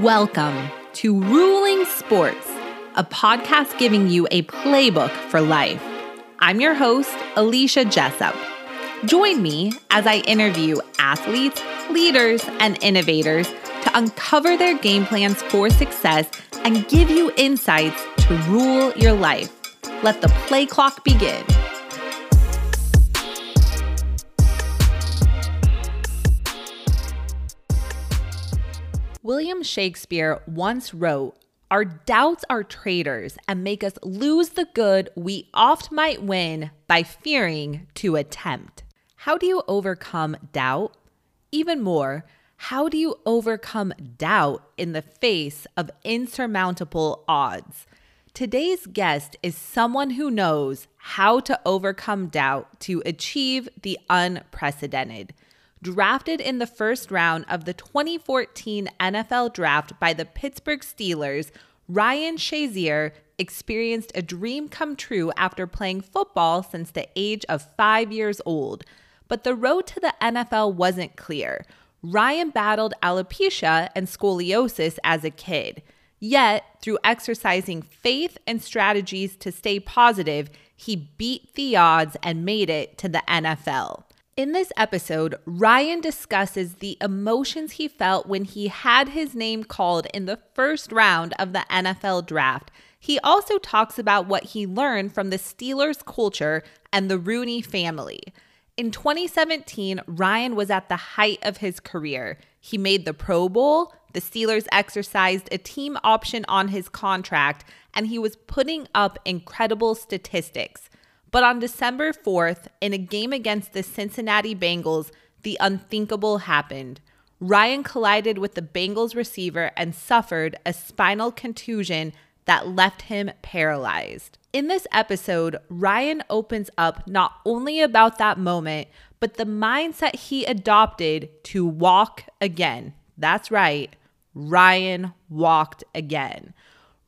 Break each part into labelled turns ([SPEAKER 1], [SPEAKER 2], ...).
[SPEAKER 1] Welcome to Ruling Sports, a podcast giving you a playbook for life. I'm your host, Alicia Jessip. Join me as I interview athletes, leaders, and innovators to uncover their game plans for success and give you insights to rule your life. Let the play clock begin. William Shakespeare once wrote, Our doubts are traitors and make us lose the good we oft might win by fearing to attempt. How do you overcome doubt? Even more, how do you overcome doubt in the face of insurmountable odds? Today's guest is someone who knows how to overcome doubt to achieve the unprecedented drafted in the first round of the 2014 NFL Draft by the Pittsburgh Steelers, Ryan Shazier experienced a dream come true after playing football since the age of five years old. But the road to the NFL wasn't clear. Ryan battled alopecia and scoliosis as a kid. Yet, through exercising faith and strategies to stay positive, he beat the odds and made it to the NFL. In this episode, Ryan discusses the emotions he felt when he had his name called in the first round of the NFL draft. He also talks about what he learned from the Steelers culture and the Rooney family. In 2017, Ryan was at the height of his career. He made the Pro Bowl, the Steelers exercised a team option on his contract, and he was putting up incredible statistics. But on December 4th, in a game against the Cincinnati Bengals, the unthinkable happened. Ryan collided with the Bengals receiver and suffered a spinal contusion that left him paralyzed. In this episode, Ryan opens up not only about that moment, but the mindset he adopted to walk again. That's right, Ryan walked again.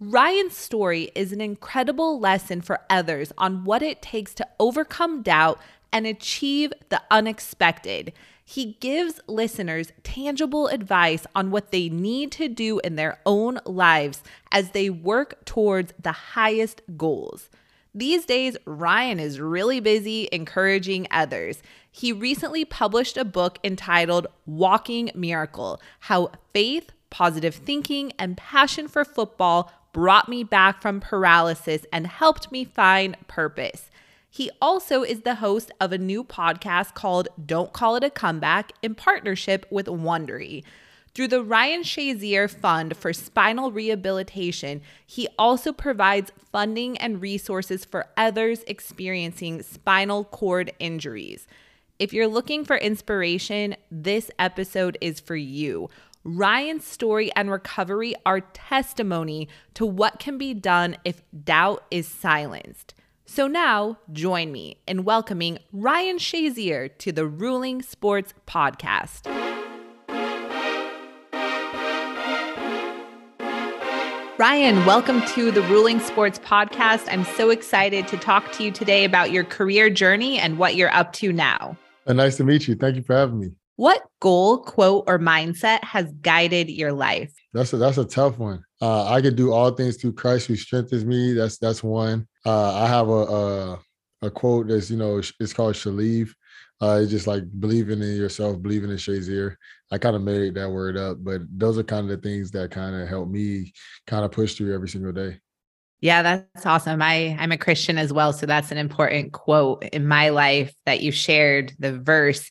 [SPEAKER 1] Ryan's story is an incredible lesson for others on what it takes to overcome doubt and achieve the unexpected. He gives listeners tangible advice on what they need to do in their own lives as they work towards the highest goals. These days, Ryan is really busy encouraging others. He recently published a book entitled Walking Miracle How Faith, Positive Thinking, and Passion for Football brought me back from paralysis and helped me find purpose. He also is the host of a new podcast called Don't Call It a Comeback in partnership with Wondery. Through the Ryan Shazier Fund for Spinal Rehabilitation, he also provides funding and resources for others experiencing spinal cord injuries. If you're looking for inspiration, this episode is for you. Ryan's story and recovery are testimony to what can be done if doubt is silenced. So now, join me in welcoming Ryan Shazier to the Ruling Sports Podcast. Ryan, welcome to the Ruling Sports Podcast. I'm so excited to talk to you today about your career journey and what you're up to now.
[SPEAKER 2] Uh, nice to meet you. Thank you for having me.
[SPEAKER 1] What goal, quote, or mindset has guided your life?
[SPEAKER 2] That's a that's a tough one. Uh, I can do all things through Christ who strengthens me. That's that's one. Uh, I have a, a, a quote that's you know it's called Shalieve. Uh, it's just like believing in yourself, believing in Shazier. I kind of made that word up, but those are kind of the things that kind of help me kind of push through every single day.
[SPEAKER 1] Yeah, that's awesome. I I'm a Christian as well, so that's an important quote in my life that you shared the verse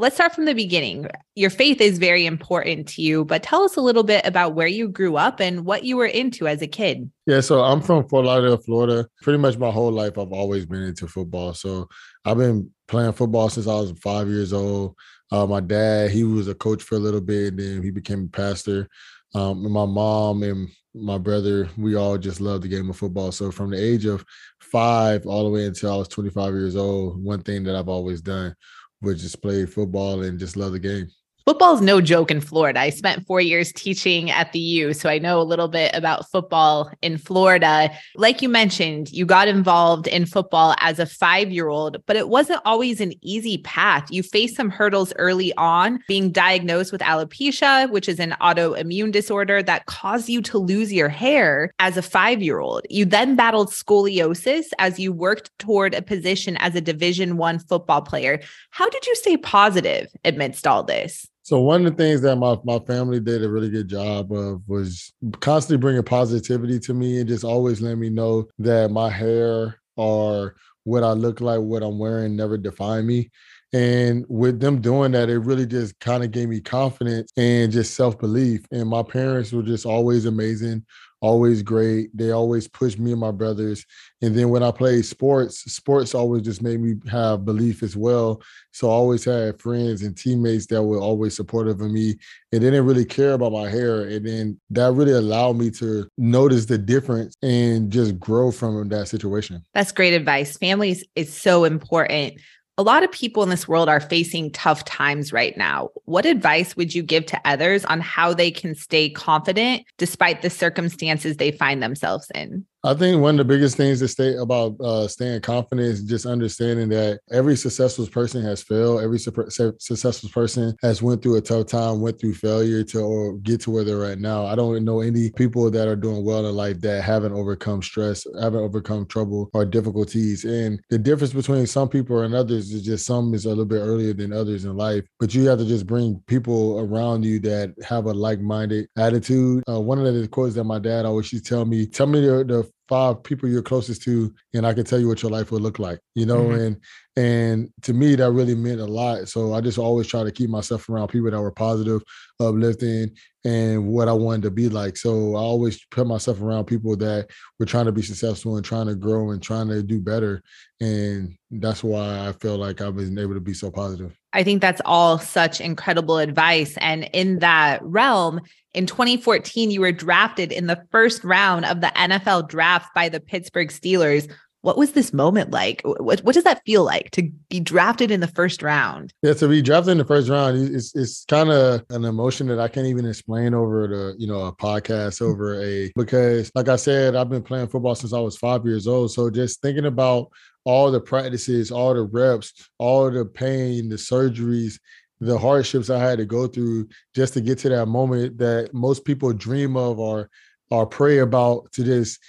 [SPEAKER 1] let's start from the beginning. Your faith is very important to you, but tell us a little bit about where you grew up and what you were into as a kid.
[SPEAKER 2] Yeah, so I'm from Fort Lauderdale, Florida. Pretty much my whole life, I've always been into football. So I've been playing football since I was five years old. Uh, my dad, he was a coach for a little bit, and then he became a pastor. Um, and my mom and my brother, we all just loved the game of football. So from the age of five all the way until I was 25 years old, one thing that I've always done would just play football and just love the game.
[SPEAKER 1] Football is no joke in Florida. I spent four years teaching at the U, so I know a little bit about football in Florida. Like you mentioned, you got involved in football as a five year old, but it wasn't always an easy path. You faced some hurdles early on, being diagnosed with alopecia, which is an autoimmune disorder that caused you to lose your hair as a five year old. You then battled scoliosis as you worked toward a position as a Division One football player. How did you stay positive amidst all this?
[SPEAKER 2] So one of the things that my, my family did a really good job of was constantly bringing positivity to me and just always letting me know that my hair or what I look like, what I'm wearing never define me. And with them doing that, it really just kind of gave me confidence and just self belief. And my parents were just always amazing, always great. They always pushed me and my brothers. And then when I played sports, sports always just made me have belief as well. So I always had friends and teammates that were always supportive of me. And they didn't really care about my hair. And then that really allowed me to notice the difference and just grow from that situation.
[SPEAKER 1] That's great advice. Families is so important a lot of people in this world are facing tough times right now. What advice would you give to others on how they can stay confident despite the circumstances they find themselves in?
[SPEAKER 2] I think one of the biggest things to stay about uh, staying confident is just understanding that every successful person has failed. Every su- successful person has went through a tough time, went through failure to get to where they're at now. I don't know any people that are doing well in life that haven't overcome stress, haven't overcome trouble or difficulties. And the difference between some people and others is just some is a little bit earlier than others in life. But you have to just bring people around you that have a like-minded attitude. Uh, one of the quotes that my dad always used to tell me, tell me the, the five people you're closest to and i can tell you what your life would look like you know mm-hmm. and and to me that really meant a lot so i just always try to keep myself around people that were positive uplifting and what i wanted to be like so i always put myself around people that were trying to be successful and trying to grow and trying to do better and that's why i feel like i've been able to be so positive
[SPEAKER 1] I think that's all such incredible advice. And in that realm, in 2014, you were drafted in the first round of the NFL draft by the Pittsburgh Steelers. What was this moment like? What, what does that feel like to be drafted in the first round?
[SPEAKER 2] Yeah, to be drafted in the first round, it's it's kind of an emotion that I can't even explain over the you know a podcast mm-hmm. over a because like I said, I've been playing football since I was five years old. So just thinking about all the practices, all the reps, all the pain, the surgeries, the hardships I had to go through just to get to that moment that most people dream of or or pray about to just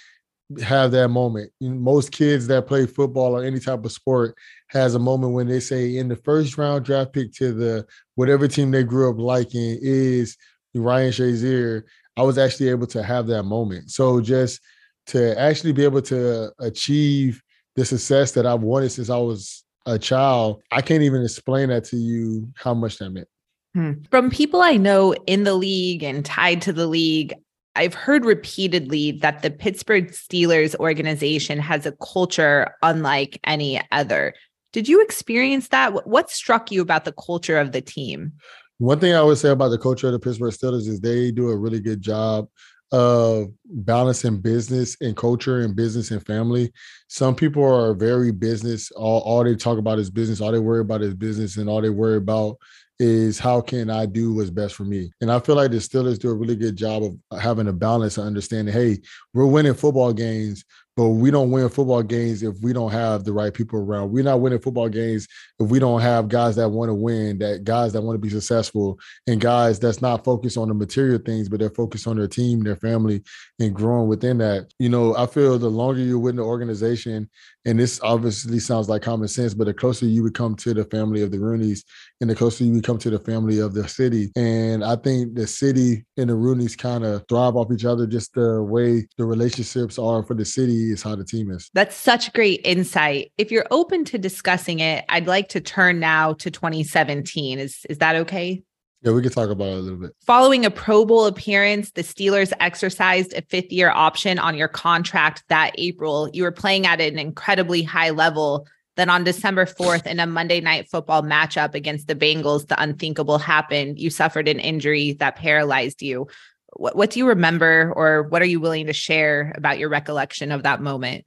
[SPEAKER 2] have that moment. Most kids that play football or any type of sport has a moment when they say in the first round draft pick to the whatever team they grew up liking is Ryan Shazier. I was actually able to have that moment. So just to actually be able to achieve the success that I've wanted since I was a child, I can't even explain that to you how much that meant.
[SPEAKER 1] Hmm. From people I know in the league and tied to the league, I've heard repeatedly that the Pittsburgh Steelers organization has a culture unlike any other. Did you experience that? What struck you about the culture of the team?
[SPEAKER 2] One thing I would say about the culture of the Pittsburgh Steelers is they do a really good job of balancing business and culture and business and family. Some people are very business. All, all they talk about is business. All they worry about is business, and all they worry about is how can I do what's best for me? And I feel like the Steelers do a really good job of having a balance and understanding, hey, we're winning football games, but we don't win football games if we don't have the right people around. We're not winning football games if we don't have guys that want to win, that guys that want to be successful, and guys that's not focused on the material things, but they're focused on their team, their family, and growing within that. You know, I feel the longer you're with the organization, and this obviously sounds like common sense, but the closer you become to the family of the Rooneys, and the closer you become to the family of the city, and I think the city and the Rooneys kind of thrive off each other, just the way the relationships are for the city is how the team is.
[SPEAKER 1] That's such great insight. If you're open to discussing it, I'd like to turn now to 2017. Is is that okay?
[SPEAKER 2] Yeah, we could talk about it a little bit.
[SPEAKER 1] Following a Pro Bowl appearance, the Steelers exercised a fifth year option on your contract that April. You were playing at an incredibly high level. Then on December 4th, in a Monday night football matchup against the Bengals, the unthinkable happened. You suffered an injury that paralyzed you what, what do you remember or what are you willing to share about your recollection of that moment?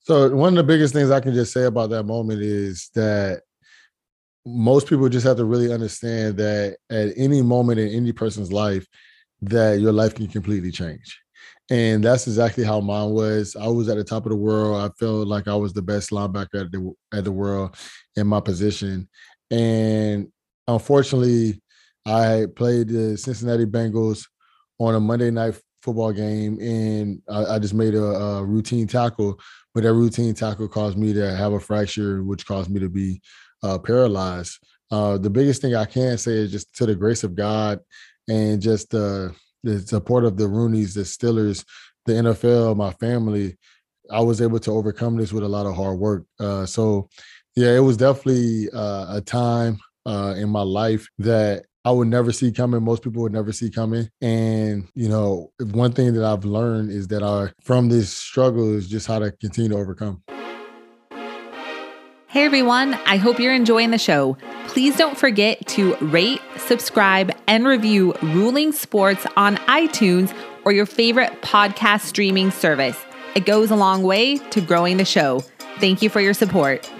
[SPEAKER 2] So one of the biggest things I can just say about that moment is that most people just have to really understand that at any moment in any person's life, that your life can completely change. And that's exactly how mine was. I was at the top of the world. I felt like I was the best linebacker at the at the world in my position. And unfortunately, I played the Cincinnati Bengals on a Monday night football game, and I, I just made a, a, routine tackle. But that routine tackle caused me to have a fracture, which caused me to be uh, paralyzed. Uh, the biggest thing I can say is just to the grace of God and just the the support of the Rooneys, the Steelers, the NFL, my family. I was able to overcome this with a lot of hard work. Uh, so, yeah, it was definitely uh, a time uh, in my life that I would never see coming. Most people would never see coming. And, you know, one thing that I've learned is that I, from this struggle is just how to continue to overcome.
[SPEAKER 1] Hey everyone, I hope you're enjoying the show. Please don't forget to rate, subscribe, and review Ruling Sports on iTunes or your favorite podcast streaming service. It goes a long way to growing the show. Thank you for your support.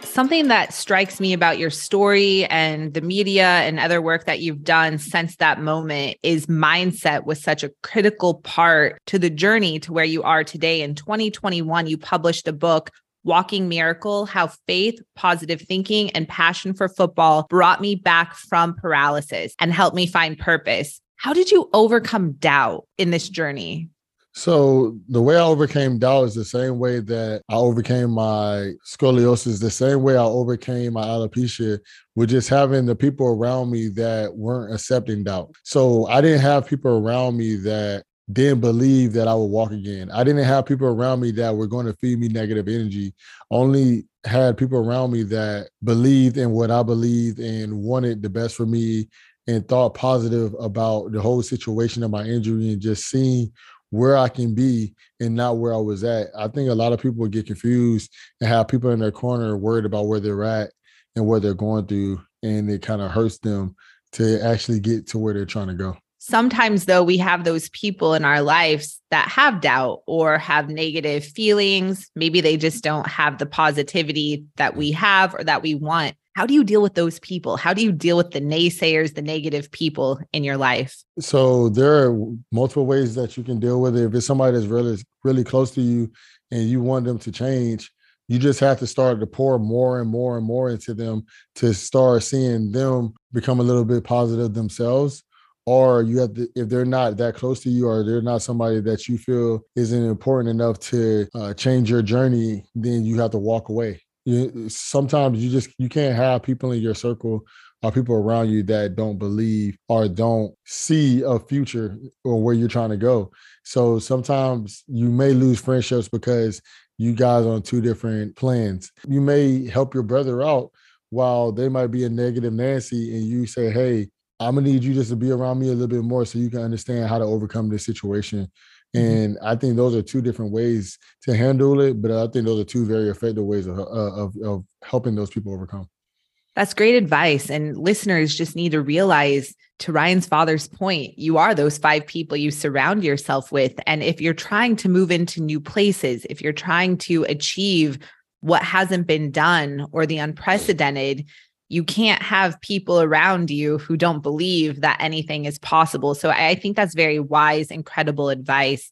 [SPEAKER 1] Something that strikes me about your story and the media and other work that you've done since that moment is mindset was such a critical part to the journey to where you are today. In 2021, you published a book Walking Miracle How Faith, Positive Thinking, and Passion for Football Brought Me Back from Paralysis and Helped Me Find Purpose. How did you overcome doubt in this journey?
[SPEAKER 2] So the way I overcame doubt is the same way that I overcame my scoliosis, the same way I overcame my alopecia, with just having the people around me that weren't accepting doubt. So I didn't have people around me that didn't believe that I would walk again. I didn't have people around me that were going to feed me negative energy. Only had people around me that believed in what I believed and wanted the best for me and thought positive about the whole situation of my injury and just seeing where I can be and not where I was at. I think a lot of people get confused and have people in their corner worried about where they're at and what they're going through. And it kind of hurts them to actually get to where they're trying to go.
[SPEAKER 1] Sometimes, though, we have those people in our lives that have doubt or have negative feelings. Maybe they just don't have the positivity that we have or that we want. How do you deal with those people? How do you deal with the naysayers, the negative people in your life?
[SPEAKER 2] So there are multiple ways that you can deal with it. If it's somebody that's really, really close to you and you want them to change, you just have to start to pour more and more and more into them to start seeing them become a little bit positive themselves or you have to if they're not that close to you or they're not somebody that you feel isn't important enough to uh, change your journey then you have to walk away. You, sometimes you just you can't have people in your circle or people around you that don't believe or don't see a future or where you're trying to go. So sometimes you may lose friendships because you guys are on two different plans. You may help your brother out while they might be a negative nancy and you say hey I'm gonna need you just to be around me a little bit more so you can understand how to overcome this situation. Mm-hmm. And I think those are two different ways to handle it, but I think those are two very effective ways of, uh, of, of helping those people overcome.
[SPEAKER 1] That's great advice. And listeners just need to realize, to Ryan's father's point, you are those five people you surround yourself with. And if you're trying to move into new places, if you're trying to achieve what hasn't been done or the unprecedented, you can't have people around you who don't believe that anything is possible. So I think that's very wise, incredible advice.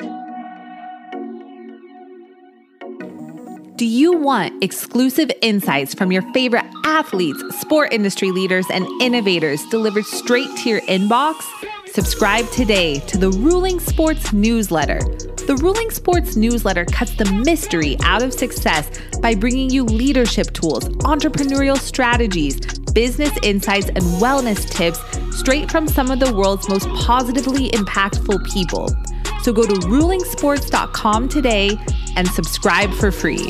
[SPEAKER 1] Do you want exclusive insights from your favorite athletes, sport industry leaders, and innovators delivered straight to your inbox? Subscribe today to the Ruling Sports newsletter. The Ruling Sports newsletter cuts the mystery out of success by bringing you leadership tools, entrepreneurial strategies, business insights, and wellness tips straight from some of the world's most positively impactful people. So go to rulingsports.com today and subscribe for free.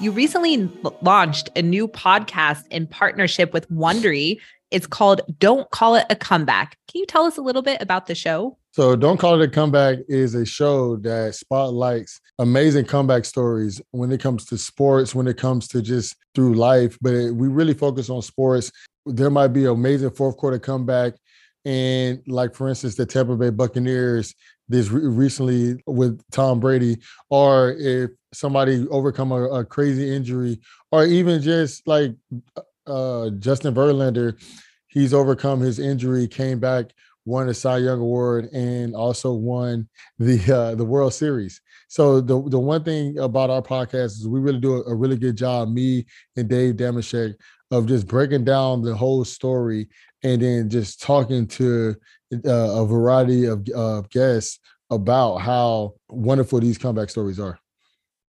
[SPEAKER 1] You recently launched a new podcast in partnership with Wondery it's called Don't Call It a Comeback. Can you tell us a little bit about the show?
[SPEAKER 2] So, Don't Call It a Comeback is a show that spotlights amazing comeback stories when it comes to sports, when it comes to just through life. But we really focus on sports. There might be an amazing fourth quarter comeback. And, like, for instance, the Tampa Bay Buccaneers this re- recently with Tom Brady, or if somebody overcome a, a crazy injury, or even just like uh, Justin Verlander, he's overcome his injury, came back, won the Cy Young Award, and also won the uh, the World Series. So the the one thing about our podcast is we really do a, a really good job, me and Dave Dameshek, of just breaking down the whole story and then just talking to uh, a variety of, of guests about how wonderful these comeback stories are.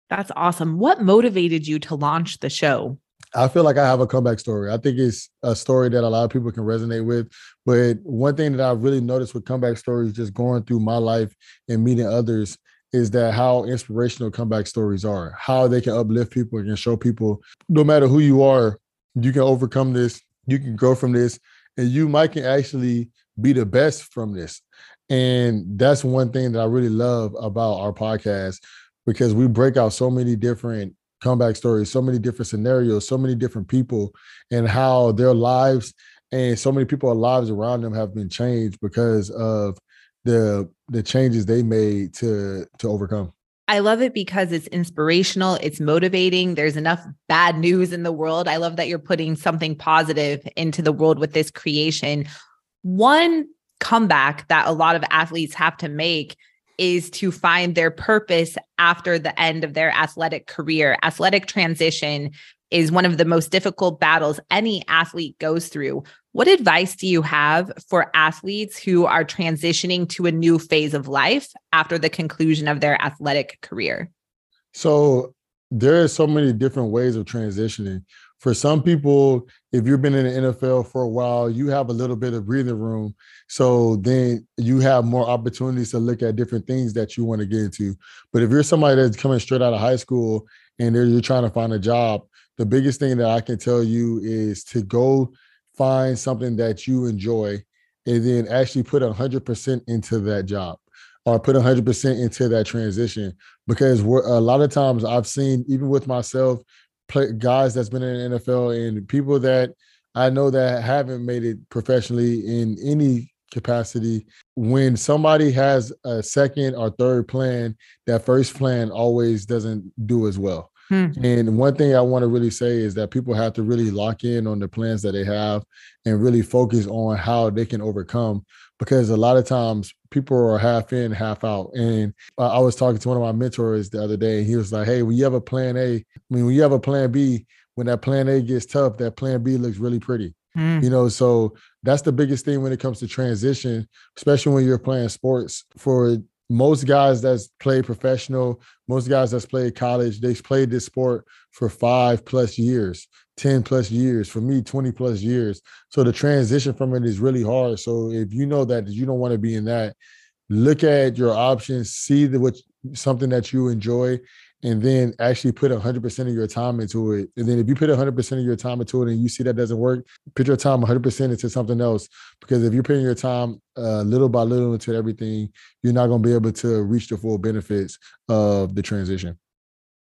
[SPEAKER 1] That's awesome. What motivated you to launch the show?
[SPEAKER 2] I feel like I have a comeback story. I think it's a story that a lot of people can resonate with. But one thing that I've really noticed with comeback stories, just going through my life and meeting others, is that how inspirational comeback stories are, how they can uplift people and show people no matter who you are, you can overcome this, you can grow from this, and you might can actually be the best from this. And that's one thing that I really love about our podcast because we break out so many different comeback stories, so many different scenarios, so many different people, and how their lives and so many people's lives around them have been changed because of the the changes they made to to overcome.
[SPEAKER 1] I love it because it's inspirational, it's motivating. There's enough bad news in the world. I love that you're putting something positive into the world with this creation. One comeback that a lot of athletes have to make is to find their purpose after the end of their athletic career. Athletic transition is one of the most difficult battles any athlete goes through. What advice do you have for athletes who are transitioning to a new phase of life after the conclusion of their athletic career?
[SPEAKER 2] So, there are so many different ways of transitioning. For some people, if you've been in the NFL for a while, you have a little bit of breathing room. So then you have more opportunities to look at different things that you want to get into. But if you're somebody that's coming straight out of high school and you're trying to find a job, the biggest thing that I can tell you is to go find something that you enjoy and then actually put 100% into that job or put 100% into that transition because a lot of times I've seen even with myself play, guys that's been in the NFL and people that I know that haven't made it professionally in any capacity when somebody has a second or third plan that first plan always doesn't do as well Hmm. And one thing I want to really say is that people have to really lock in on the plans that they have and really focus on how they can overcome because a lot of times people are half in, half out. And I was talking to one of my mentors the other day, and he was like, Hey, when you have a plan A, I mean, when you have a plan B, when that plan A gets tough, that plan B looks really pretty. Mm. You know, so that's the biggest thing when it comes to transition, especially when you're playing sports. For most guys that's played professional, most guys that's played college, they've played this sport for five plus years, 10 plus years, for me, 20 plus years. So the transition from it is really hard. So if you know that you don't want to be in that, look at your options, see the what something that you enjoy, and then actually put 100% of your time into it. And then if you put 100% of your time into it and you see that doesn't work, put your time 100% into something else. Because if you're putting your time uh, little by little into everything, you're not going to be able to reach the full benefits of the transition.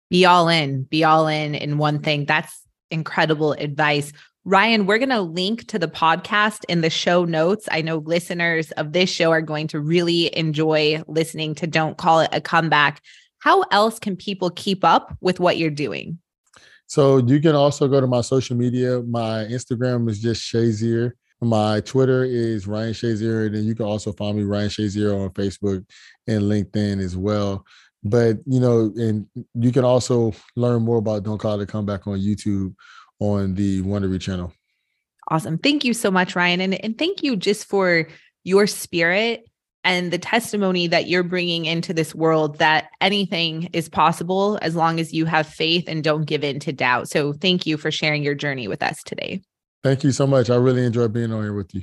[SPEAKER 1] Be all in, be all in in one thing. That's incredible advice. Ryan, we're going to link to the podcast in the show notes. I know listeners of this show are going to really enjoy listening to Don't Call It a Comeback how else can people keep up with what you're doing?
[SPEAKER 2] So you can also go to my social media. My Instagram is just Shazier. My Twitter is Ryan Shazier. And then you can also find me Ryan Shazier on Facebook and LinkedIn as well. But you know, and you can also learn more about Don't Call It a Comeback on YouTube on the Wondery channel.
[SPEAKER 1] Awesome. Thank you so much, Ryan. And, and thank you just for your spirit and the testimony that you're bringing into this world that anything is possible as long as you have faith and don't give in to doubt. So, thank you for sharing your journey with us today.
[SPEAKER 2] Thank you so much. I really enjoyed being on here with you.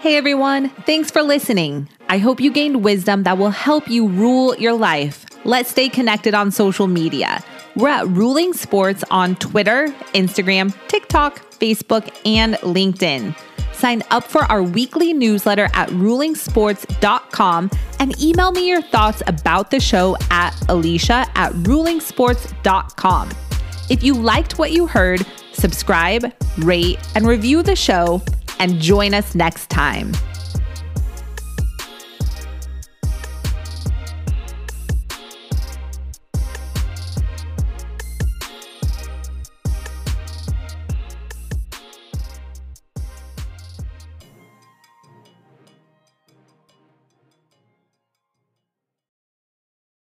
[SPEAKER 1] Hey everyone, thanks for listening. I hope you gained wisdom that will help you rule your life. Let's stay connected on social media. We're at Ruling Sports on Twitter, Instagram, TikTok, Facebook, and LinkedIn. Sign up for our weekly newsletter at rulingsports.com and email me your thoughts about the show at alicia at rulingsports.com. If you liked what you heard, subscribe, rate, and review the show, and join us next time.